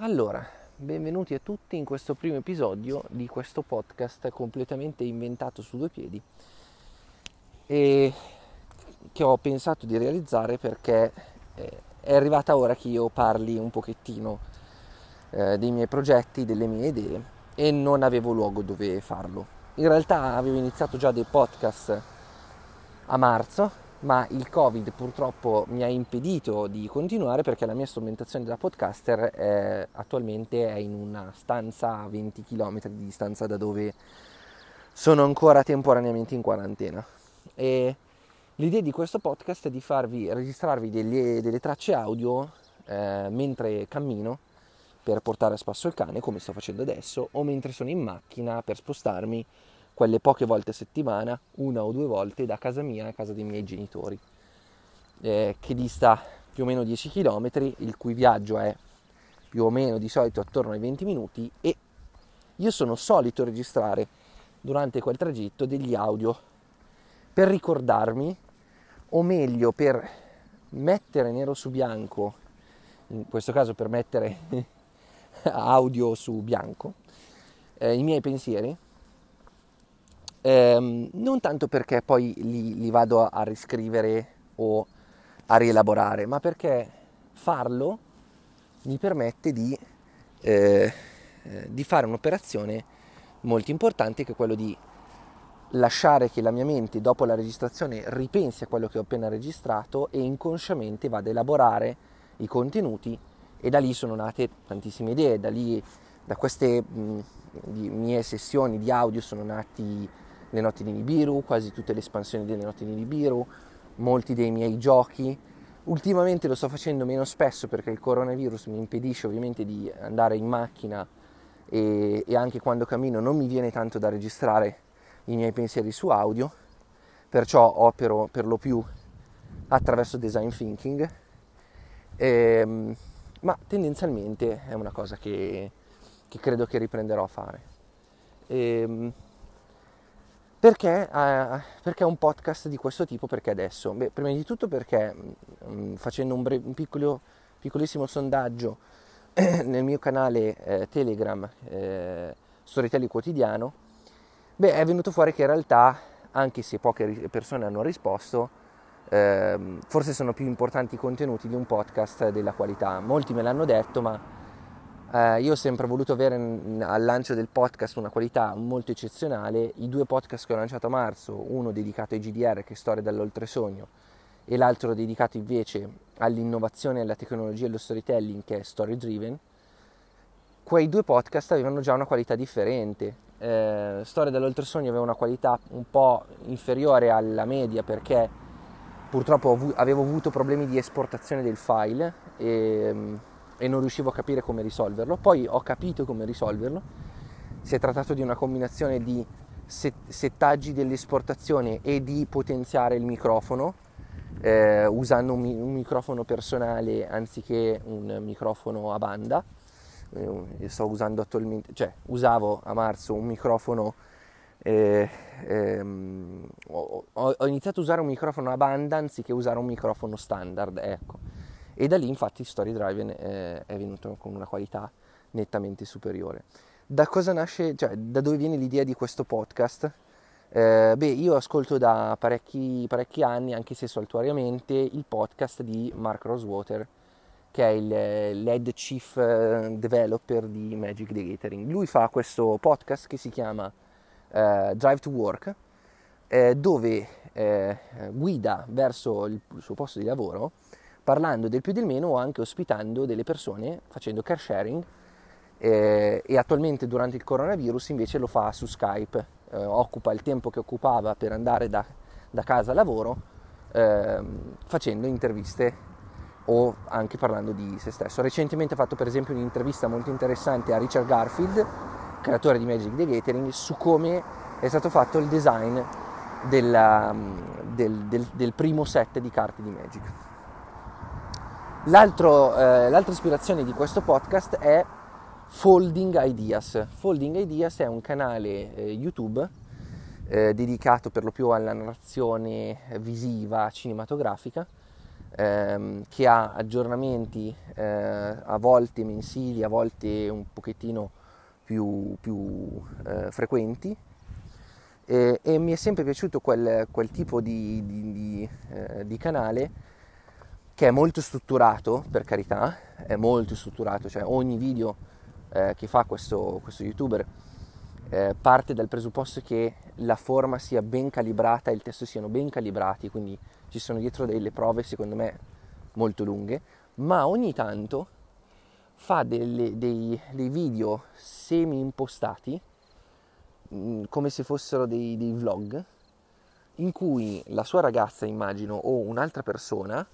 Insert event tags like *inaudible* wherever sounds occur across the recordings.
Allora, benvenuti a tutti in questo primo episodio di questo podcast completamente inventato su due piedi e che ho pensato di realizzare perché eh, è arrivata ora che io parli un pochettino eh, dei miei progetti, delle mie idee e non avevo luogo dove farlo. In realtà avevo iniziato già dei podcast a marzo ma il Covid purtroppo mi ha impedito di continuare perché la mia strumentazione da podcaster è, attualmente è in una stanza a 20 km di distanza da dove sono ancora temporaneamente in quarantena. E l'idea di questo podcast è di farvi registrarvi delle, delle tracce audio eh, mentre cammino per portare a spasso il cane, come sto facendo adesso, o mentre sono in macchina per spostarmi quelle poche volte a settimana, una o due volte da casa mia a casa dei miei genitori, eh, che dista più o meno 10 km, il cui viaggio è più o meno di solito attorno ai 20 minuti e io sono solito registrare durante quel tragitto degli audio per ricordarmi, o meglio per mettere nero su bianco, in questo caso per mettere *laughs* audio su bianco, eh, i miei pensieri ehm, non tanto perché poi li, li vado a, a riscrivere o a rielaborare, ma perché farlo mi permette di, eh, eh, di, fare un'operazione molto importante che è quello di lasciare che la mia mente dopo la registrazione ripensi a quello che ho appena registrato e inconsciamente vada a elaborare i contenuti e da lì sono nate tantissime idee, da lì da queste mh, mie sessioni di audio sono nati le notti di Nibiru, quasi tutte le espansioni delle notti di Nibiru, molti dei miei giochi. Ultimamente lo sto facendo meno spesso perché il coronavirus mi impedisce ovviamente di andare in macchina e, e anche quando cammino non mi viene tanto da registrare i miei pensieri su audio, perciò opero per lo più attraverso design thinking, ehm, ma tendenzialmente è una cosa che, che, credo che riprenderò a fare. Ehm, perché, eh, perché, un podcast di questo tipo? Perché adesso? Beh, prima di tutto perché mh, mm, facendo un, bre- un piccolo, piccolissimo sondaggio *clears throat* nel mio canale eh, Telegram eh, Storytelling Quotidiano, beh, è venuto fuori che in realtà, anche se poche persone hanno risposto, ehm, forse sono più importanti i contenuti di un podcast della qualità. Molti me l'hanno detto, ma eh, io ho sempre voluto avere al lancio del podcast una qualità molto eccezionale. I due podcast che ho lanciato a marzo, uno dedicato ai GDR, che è Storia dall'Oltresogno, e l'altro dedicato invece all'innovazione, alla tecnologia e allo storytelling, che è Story Driven, quei due podcast avevano già una qualità differente. Eh, Storia dall'Oltresogno aveva una qualità un po' inferiore alla media perché purtroppo avevo avuto problemi di esportazione del file e e non riuscivo a capire come risolverlo. Poi ho capito come risolverlo. Si è trattato di una combinazione di settaggi dell'esportazione e di potenziare il microfono eh, usando un, un, microfono personale anziché un microfono a banda. Eh, sto usando attualmente, cioè usavo a marzo un microfono. Eh, ehm, ho, ho, iniziato a usare un microfono a banda anziché usare un microfono standard, ecco e da lì infatti Story Drive è, è venuto con una qualità nettamente superiore. Da cosa nasce, cioè da dove viene l'idea di questo podcast? Eh, beh, io ascolto da parecchi, parecchi, anni, anche se saltuariamente, il podcast di Mark Rosewater, che è il, l'head chief eh, developer di Magic the Gathering. Lui fa questo podcast che si chiama eh, Drive to Work, eh, dove eh, guida verso il suo posto di lavoro parlando del più del meno o anche ospitando delle persone facendo car sharing eh, e attualmente durante il coronavirus invece lo fa su Skype, eh, occupa il tempo che occupava per andare da, da casa a lavoro eh, facendo interviste o anche parlando di se stesso. Recentemente ha fatto per esempio un'intervista molto interessante a Richard Garfield, creatore di Magic the Gathering, su come è stato fatto il design della, del, del, del primo set di carte di Magic. Eh, l'altra ispirazione di questo podcast è Folding Ideas. Folding Ideas è un canale eh, YouTube eh, dedicato per lo più alla narrazione visiva cinematografica ehm, che ha aggiornamenti eh, a volte mensili, a volte un pochettino più, più eh, frequenti e, mi è sempre piaciuto quel, quel tipo di, di, di, eh, di, canale che è molto strutturato, per carità, è molto strutturato, cioè ogni video eh, che fa questo, questo youtuber eh, parte dal presupposto che la forma sia ben calibrata e il testo siano ben calibrati, quindi ci sono dietro delle prove secondo me molto lunghe, ma ogni tanto fa delle, dei, dei, video semi impostati, mm, come se fossero dei, dei, vlog, in cui la sua ragazza, immagino, o un'altra persona,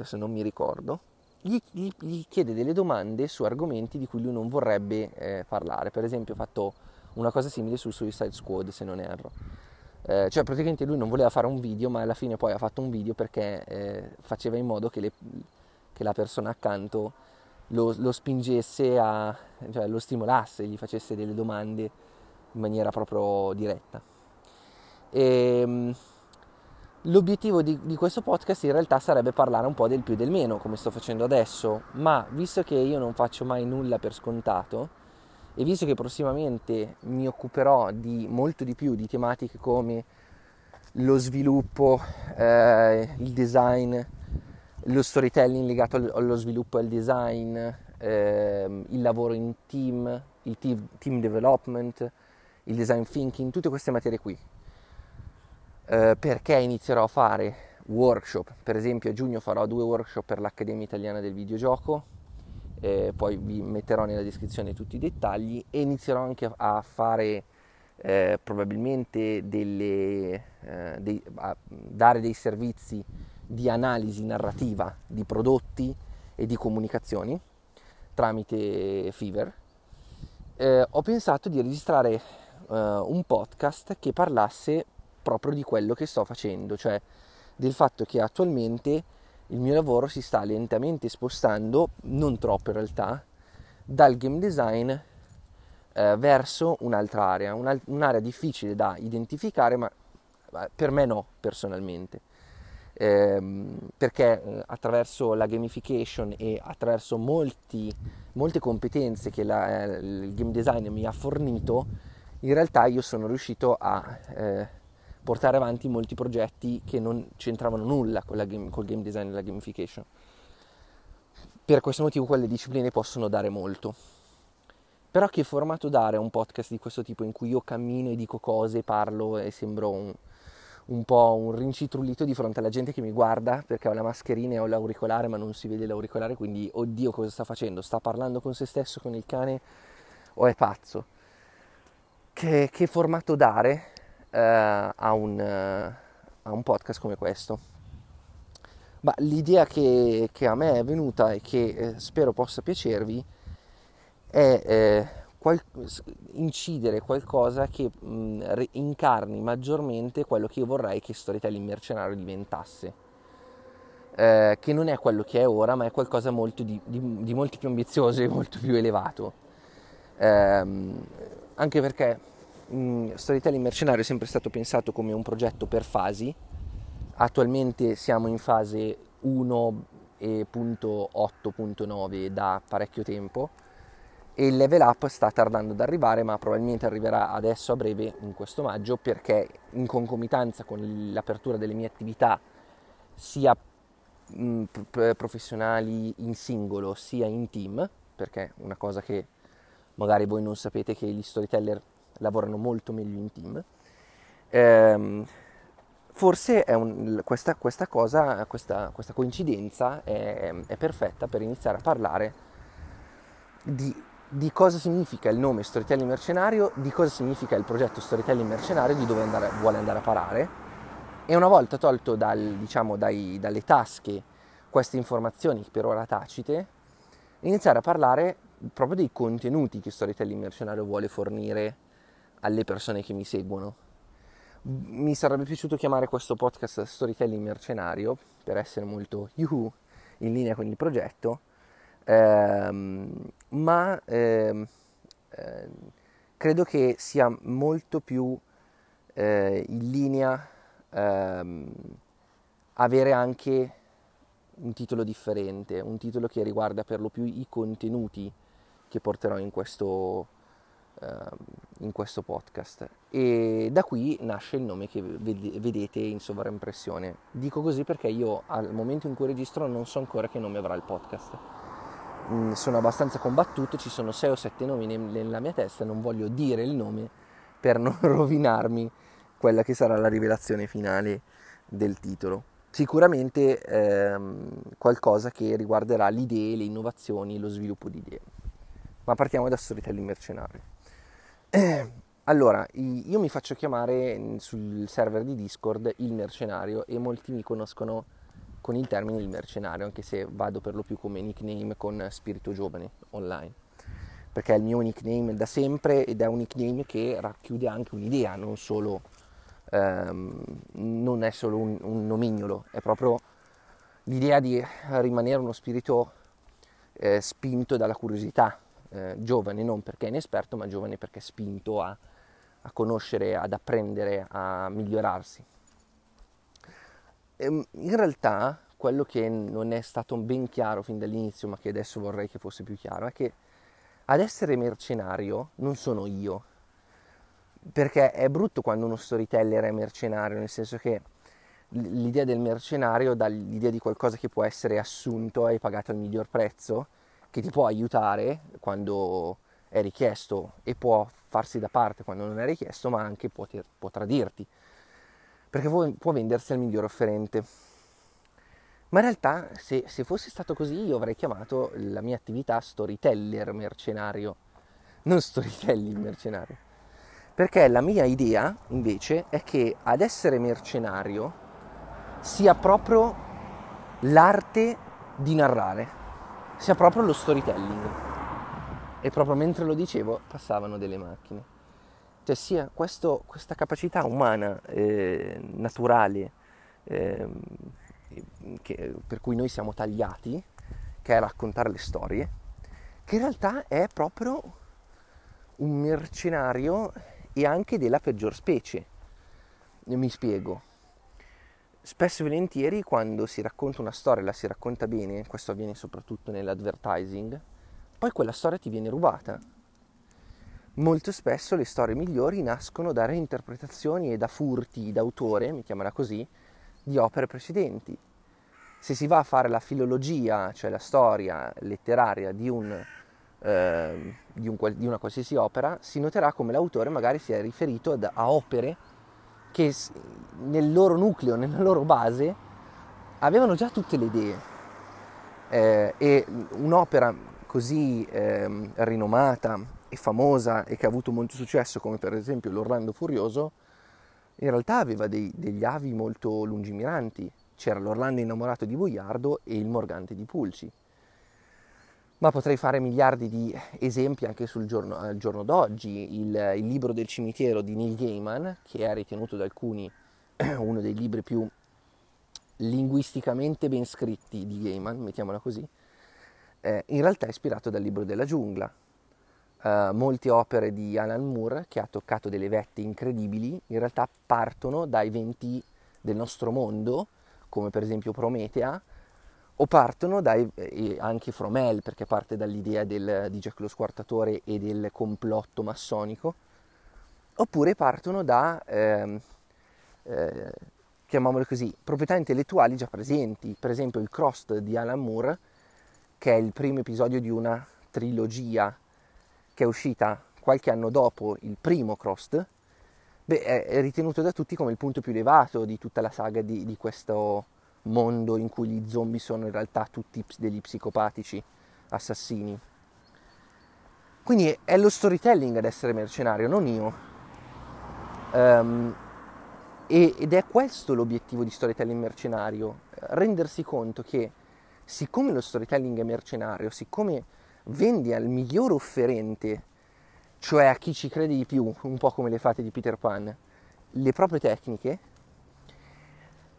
adesso non mi ricordo, gli, gli, gli chiede delle domande su argomenti di cui lui non vorrebbe eh, parlare. Per esempio, ho fatto una cosa simile su Suicide Squad, se non erro. Eh, cioè praticamente lui non voleva fare un video, ma alla fine poi ha fatto un video perché eh, faceva in modo che, le, che, la persona accanto lo, lo spingesse a, cioè lo stimolasse, gli facesse delle domande in maniera proprio diretta. E, ehm, l'obiettivo di, di questo podcast in realtà sarebbe parlare un po' del più e del meno, come sto facendo adesso, ma visto che io non faccio mai nulla per scontato, e visto che prossimamente mi occuperò di molto di più di tematiche come lo sviluppo, eh, il design, lo storytelling legato allo sviluppo e al design, eh, il lavoro in team, il team development, il design thinking, tutte queste materie qui. Eh, perché inizierò a fare workshop, per esempio a giugno farò due workshop per l'Accademia Italiana del Videogioco, eh, poi vi metterò nella descrizione tutti i dettagli e inizierò anche a fare eh, probabilmente delle, eh, dei, a dare dei servizi di analisi narrativa di prodotti e di comunicazioni tramite Fever. Eh, ho pensato di registrare eh, un podcast che parlasse proprio di quello che sto facendo, cioè del fatto che attualmente il mio lavoro si sta lentamente spostando, non troppo in realtà, dal game design eh, verso un'altra area, un'area difficile da identificare, ma per me no, personalmente. Eh, perché attraverso la gamification e attraverso molti, molte competenze che la, eh, il game design mi ha fornito, in realtà io sono riuscito a eh, portare avanti molti progetti che non c'entravano nulla game, col game design e la gamification. Per questo motivo quelle discipline possono dare molto. Però che formato dare a un podcast di questo tipo in cui io cammino e dico cose, parlo e sembro un, un po' un rincitrullito di fronte alla gente che mi guarda perché ho la mascherina e ho l'auricolare ma non si vede l'auricolare quindi oddio cosa sta facendo? Sta parlando con se stesso, con il cane o è pazzo? Che, che formato dare a, un, eh, a, un, podcast come questo. Ma l'idea che, che, a me è venuta e che eh, spero possa piacervi è eh, qual- incidere qualcosa che mh, incarni maggiormente quello che io vorrei che Storytelling Mercenario diventasse. Eh, che non è quello che è ora, ma è qualcosa molto di, di, di molto più ambizioso e molto più elevato. Eh, anche perché mh, Storytelling Mercenario è sempre stato pensato come un progetto per fasi, attualmente siamo in fase 1.8.9 da parecchio tempo. E il level up sta tardando ad arrivare ma probabilmente arriverà adesso a breve in questo maggio perché in concomitanza con l'apertura delle mie attività sia mh, professionali in singolo sia in team perché una cosa che magari voi non sapete che gli storyteller lavorano molto meglio in team. Ehm, forse un, questa, questa, cosa, questa, questa coincidenza è, è, perfetta per iniziare a parlare di, di, cosa significa il nome Storytelling Mercenario, di cosa significa il progetto Storytelling Mercenario, di dove andare, vuole andare a parare. E una volta tolto dal, diciamo, dai, dalle tasche queste informazioni per ora tacite, iniziare a parlare proprio dei contenuti che Storytelling Mercenario vuole fornire alle persone che mi seguono. Mi sarebbe piaciuto chiamare questo podcast Storytelling Mercenario per essere molto yuhu in linea con il progetto, ehm, ma ehm, eh, credo che sia molto più eh, in linea ehm, avere anche un titolo differente, un titolo che riguarda per lo più i contenuti che porterò in questo, uh, in questo podcast. E da qui nasce il nome che vedete in sovraimpressione. Dico così perché io al momento in cui registro non so ancora che nome avrà il podcast. Mm, sono abbastanza combattuto, ci sono 6 o 7 nomi nella mia testa, non voglio dire il nome per non *laughs* rovinarmi quella che sarà la rivelazione finale del titolo. Sicuramente ehm, qualcosa che riguarderà le idee, le innovazioni, lo sviluppo di idee. Ma partiamo da storytelling mercenario. Eh, allora, io mi faccio chiamare sul server di Discord il mercenario e molti mi conoscono con il termine il mercenario, anche se vado per lo più come nickname con Spirito Giovane online, perché è il mio nickname da sempre ed è un nickname che racchiude anche un'idea, non solo ehm, non è solo un, un, nomignolo, è proprio l'idea di rimanere uno spirito eh, spinto dalla curiosità, eh, giovane non perché inesperto, ma giovane perché spinto a, a conoscere, ad apprendere, a migliorarsi. Ehm, in realtà quello che non è stato ben chiaro fin dall'inizio, ma che adesso vorrei che fosse più chiaro, è che ad essere mercenario non sono io, perché è brutto quando uno storyteller è mercenario, nel senso che l'idea del mercenario dà l'idea di qualcosa che può essere assunto e pagato al miglior prezzo, che ti può aiutare quando è richiesto e può farsi da parte quando non è richiesto, ma anche può, ter- può tradirti, perché può, può, vendersi al miglior offerente. Ma in realtà se, se fosse stato così io avrei chiamato la mia attività storyteller mercenario, non storytelling mercenario. Perché la mia idea invece è che ad essere mercenario sia proprio l'arte di narrare, sia proprio lo storytelling. E proprio mentre lo dicevo passavano delle macchine. Cioè sia questo, questa capacità umana, eh, naturale, eh, che, per cui noi siamo tagliati, che è raccontare le storie, che in realtà è proprio un mercenario e anche della peggior specie. Mi spiego. Spesso e volentieri quando si racconta una storia e la si racconta bene, questo avviene soprattutto nell'advertising, poi quella storia ti viene rubata. Molto spesso le storie migliori nascono da reinterpretazioni e da furti d'autore, mi chiamala così, di opere precedenti. Se si va a fare la filologia, cioè la storia letteraria di un eh, di, un, di, una qualsiasi opera, si noterà come l'autore magari si è riferito a opere che nel loro nucleo, nella loro base, avevano già tutte le idee. Eh, e un'opera così eh, rinomata e famosa e che ha avuto molto successo, come per esempio l'Orlando Furioso, in realtà aveva dei, degli avi molto lungimiranti. C'era l'Orlando innamorato di Boiardo e il Morgante di Pulci ma potrei fare miliardi di esempi anche sul giorno, al giorno d'oggi. Il, il, libro del cimitero di Neil Gaiman, che è ritenuto da alcuni *clears throat* uno dei libri più linguisticamente ben scritti di Gaiman, mettiamola così, eh, in realtà è ispirato dal libro della giungla. Uh, molte opere di Alan Moore, che ha toccato delle vette incredibili, in realtà partono da eventi del nostro mondo, come per esempio Prometea, o partono dai, anche Fromel, perché parte dall'idea del, di Jack lo Squartatore e del complotto massonico, oppure partono da, eh, eh, chiamiamole così, proprietà intellettuali già presenti, per esempio il Crost di Alan Moore, che è il primo episodio di una trilogia che è uscita qualche anno dopo il primo Crost, beh, è ritenuto da tutti come il punto più elevato di tutta la saga di, di questo mondo in cui gli zombie sono in realtà tutti degli psicopatici assassini. Quindi è lo storytelling ad essere mercenario, non io. Um, ed è questo l'obiettivo di storytelling mercenario, rendersi conto che siccome lo storytelling è mercenario, siccome vendi al miglior offerente, cioè a chi ci crede di più, un po' come le fate di Peter Pan, le proprie tecniche,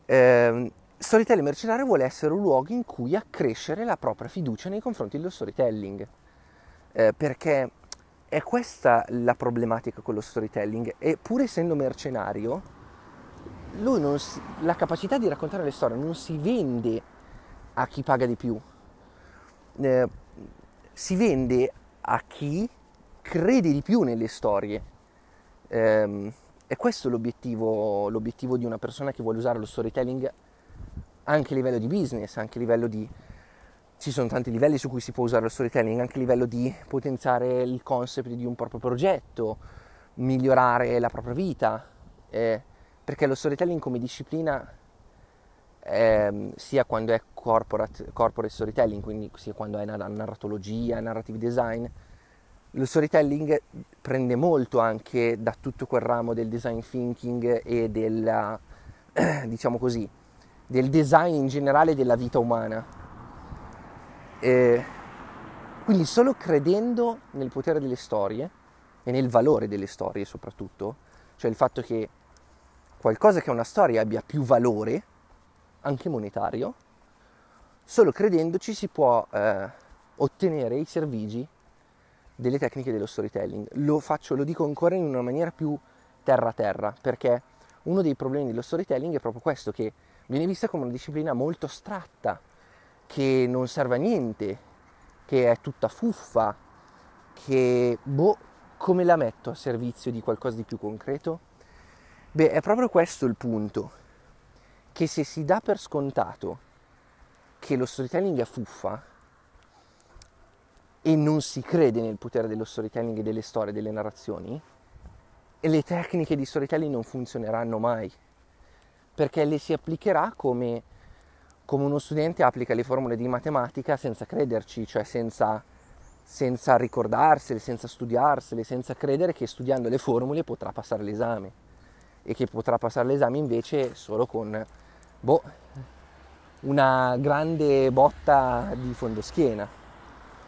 ehm, storytelling mercenario vuole essere un luogo in cui accrescere la propria fiducia nei confronti dello storytelling, eh, perché è questa la problematica con lo storytelling. E pur essendo mercenario, si, la capacità di raccontare le storie non si vende a chi paga di più, eh, si vende a chi crede di più nelle storie. Eh, e questo è l'obiettivo, l'obiettivo di una persona che vuole usare lo storytelling anche a livello di business, anche a livello di... Ci sono tanti livelli su cui si può usare lo storytelling, anche a livello di potenziare il concept di un proprio progetto, migliorare la propria vita, eh, perché lo storytelling come disciplina, eh, sia quando è corporate, corporate, storytelling, quindi sia quando è narratologia, narrative design, lo storytelling prende molto anche da tutto quel ramo del design thinking e del, *clears throat* diciamo così, del design in generale della vita umana. E quindi solo credendo nel potere delle storie e nel valore delle storie soprattutto, cioè il fatto che qualcosa che è una storia abbia più valore, anche monetario, solo credendoci si può eh, ottenere i servigi delle tecniche dello storytelling. Lo faccio, lo dico ancora in una maniera più terra terra, perché uno dei problemi dello storytelling è proprio questo, che viene vista come una disciplina molto astratta, che non serve a niente, che è tutta fuffa, che boh, come la metto a servizio di qualcosa di più concreto? Beh, è proprio questo il punto, che se si dà per scontato che lo storytelling è fuffa e non si crede nel potere dello storytelling e delle storie, delle narrazioni, le tecniche di storytelling non funzioneranno mai perché le si applicherà come, come uno studente applica le formule di matematica senza crederci, cioè senza, senza ricordarsele, senza studiarsele, senza credere che studiando le formule potrà passare l'esame e che potrà passare l'esame invece solo con boh, una grande botta di fondoschiena.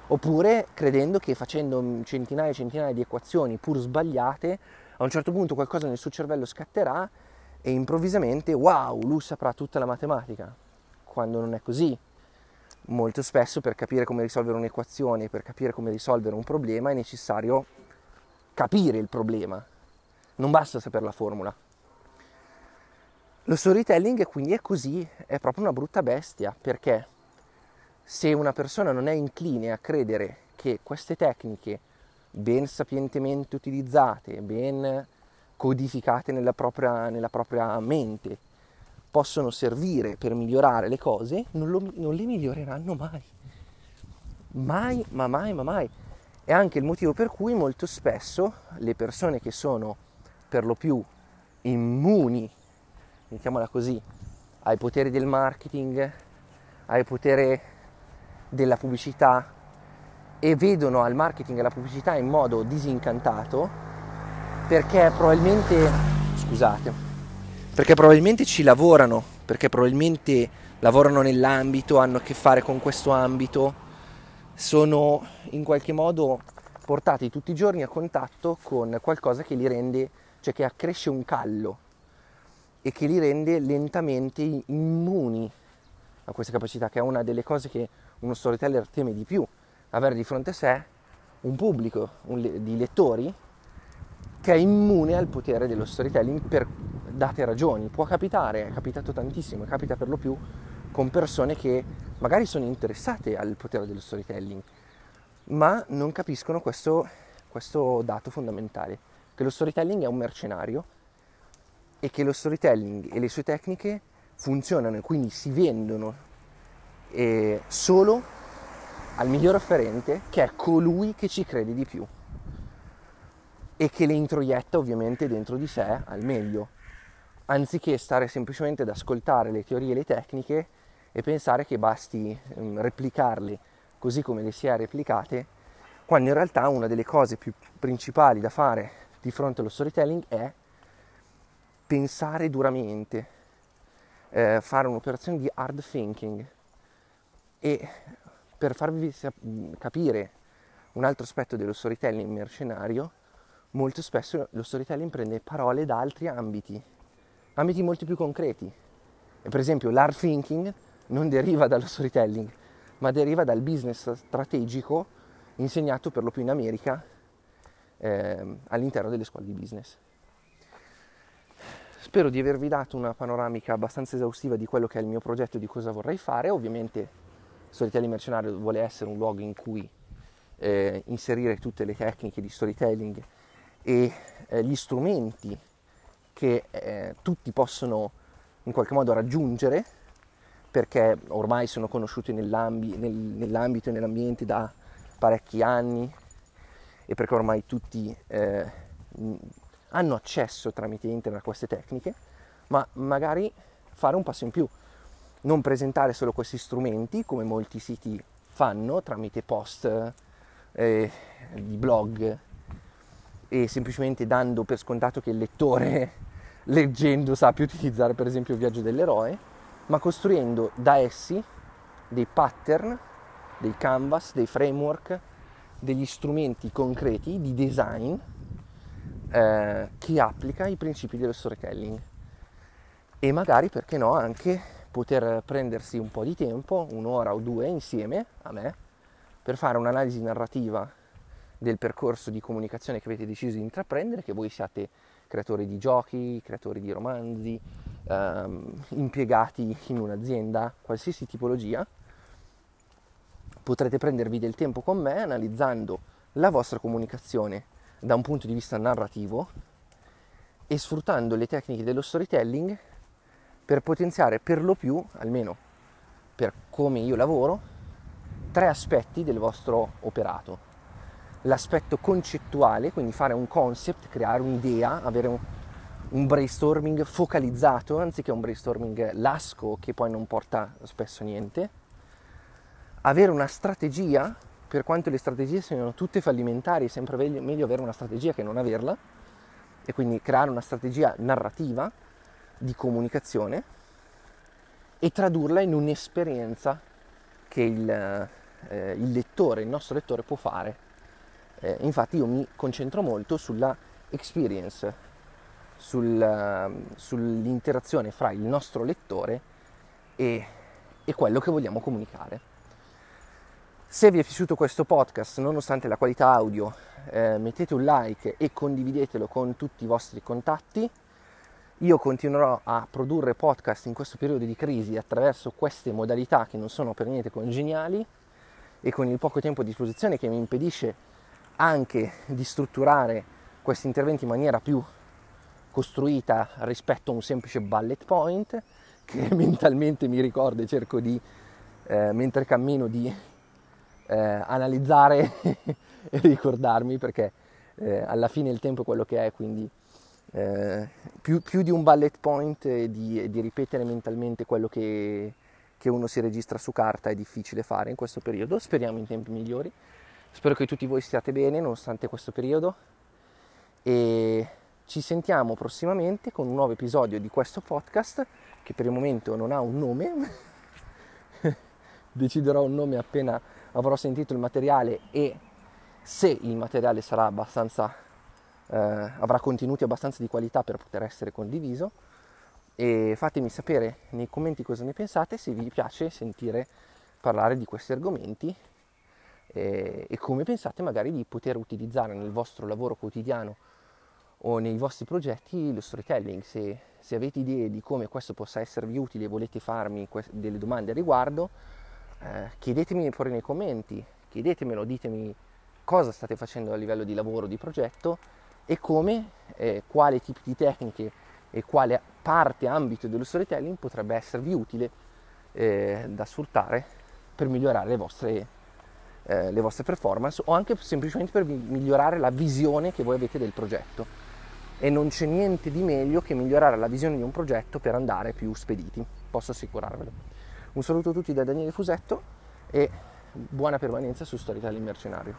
Oppure credendo che facendo centinaia e centinaia di equazioni pur sbagliate, a un certo punto qualcosa nel suo cervello scatterà e improvvisamente, wow, lui saprà tutta la matematica, quando non è così. Molto spesso per capire come risolvere un'equazione, per capire come risolvere un problema è necessario capire il problema, non basta sapere la formula. Lo storytelling quindi è così, è proprio una brutta bestia, perché se una persona non è incline a credere che queste tecniche ben sapientemente utilizzate, ben codificate nella propria, nella propria mente possono servire per migliorare le cose, non, lo, non le miglioreranno mai. Mai, ma mai, ma mai. È anche il motivo per cui molto spesso le persone che sono per lo più immuni, mettiamola così, ai poteri del marketing, ai poteri della pubblicità e vedono al marketing e alla pubblicità in modo disincantato, perché probabilmente, scusate, perché probabilmente ci lavorano, perché probabilmente lavorano nell'ambito, hanno a che fare con questo ambito, sono in qualche modo portati tutti i giorni a contatto con qualcosa che li rende, cioè che accresce un callo e che li rende lentamente immuni a questa capacità, che è una delle cose che uno storyteller teme di più, avere di fronte a sé un pubblico un, di lettori che è immune al potere dello storytelling per date ragioni. Può capitare, è capitato tantissimo, capita per lo più con persone che magari sono interessate al potere dello storytelling, ma non capiscono questo, questo dato fondamentale, che lo storytelling è un mercenario e che lo storytelling e le sue tecniche funzionano e quindi si vendono eh, solo al miglior offerente che è colui che ci crede di più e che le introietta ovviamente dentro di sé al meglio, anziché stare semplicemente ad ascoltare le teorie e le tecniche e pensare che basti um, replicarle così come le si è replicate, quando in realtà una delle cose più principali da fare di fronte allo storytelling è pensare duramente, eh, fare un'operazione di hard thinking. E per farvi capire un altro aspetto dello storytelling mercenario, molto spesso lo storytelling prende parole da altri ambiti, ambiti molto più concreti. E per esempio l'art thinking non deriva dallo storytelling, ma deriva dal business strategico insegnato per lo più in America eh, all'interno delle scuole di business. spero di avervi dato una panoramica abbastanza esaustiva di quello che è il mio progetto e di cosa vorrei fare. Ovviamente Storytelling Mercenario vuole essere un luogo in cui eh, inserire tutte le tecniche di storytelling e eh, gli strumenti che eh, tutti possono in qualche modo raggiungere perché ormai sono conosciuti nell'ambi- nel, nell'ambito e nell'ambiente da parecchi anni e perché ormai tutti eh, hanno accesso tramite internet a queste tecniche, ma magari fare un passo in più, non presentare solo questi strumenti come molti siti fanno tramite post eh, di blog e semplicemente dando per scontato che il lettore *laughs* leggendo sappia utilizzare per esempio il viaggio dell'eroe, ma costruendo da essi dei pattern, dei canvas, dei framework, degli strumenti concreti di design eh, che applica i principi dello storytelling. E magari perché no anche poter prendersi un po' di tempo, un'ora o due insieme a me, per fare un'analisi narrativa del percorso di comunicazione che avete deciso di intraprendere, che voi siate creatori di giochi, creatori di romanzi, ehm, impiegati in un'azienda, qualsiasi tipologia, potrete prendervi del tempo con me analizzando la vostra comunicazione da un punto di vista narrativo e sfruttando le tecniche dello storytelling per potenziare per lo più, almeno per come io lavoro, tre aspetti del vostro operato. L'aspetto concettuale, quindi fare un concept, creare un'idea, avere un, un brainstorming focalizzato anziché un brainstorming lasco che poi non porta spesso niente. Avere una strategia per quanto le strategie siano tutte fallimentari, è sempre meglio avere una strategia che non averla, e quindi creare una strategia narrativa di comunicazione e tradurla in un'esperienza che il, eh, il lettore, il nostro lettore può fare. Eh, infatti io mi concentro molto sulla experience, sul, sull'interazione fra il nostro lettore e, e quello che vogliamo comunicare. Se vi è piaciuto questo podcast, nonostante la qualità audio, eh, mettete un like e condividetelo con tutti i vostri contatti. Io continuerò a produrre podcast in questo periodo di crisi attraverso queste modalità che non sono per niente congeniali e con il poco tempo a disposizione che mi impedisce anche di strutturare questi interventi in maniera più costruita rispetto a un semplice bullet point che *laughs* mentalmente mi ricordo e cerco di, eh, mentre cammino, di eh, analizzare *laughs* e ricordarmi perché eh, alla fine il tempo è quello che è, quindi eh, più, più, di un bullet point e di, di ripetere mentalmente quello che, che, uno si registra su carta è difficile fare in questo periodo, speriamo in tempi migliori, spero che tutti voi stiate bene nonostante questo periodo. E ci sentiamo prossimamente con un nuovo episodio di questo podcast che per il momento non ha un nome, *laughs* deciderò un nome appena avrò sentito il materiale e se il materiale sarà abbastanza, eh, avrà contenuti abbastanza di qualità per poter essere condiviso. E fatemi sapere nei commenti cosa ne pensate, se vi piace sentire parlare di questi argomenti e, e come pensate magari di poter utilizzare nel vostro lavoro quotidiano o nei vostri progetti lo storytelling, se, se avete idee di come questo possa esservi utile e volete farmi que- delle domande a riguardo, eh, chiedetemi pure nei commenti, chiedetemelo, ditemi cosa state facendo a livello di lavoro, di progetto e come, eh, quale tipo di tecniche e quale parte, ambito dello storytelling potrebbe esservi utile eh, da sfruttare per migliorare le vostre, eh, le vostre performance o anche semplicemente per migliorare la visione che voi avete del progetto. E non c'è niente di meglio che migliorare la visione di un progetto per andare più spediti, posso assicurarvelo. Un saluto a tutti da Daniele Fusetto e buona permanenza su Storytelling Mercenario.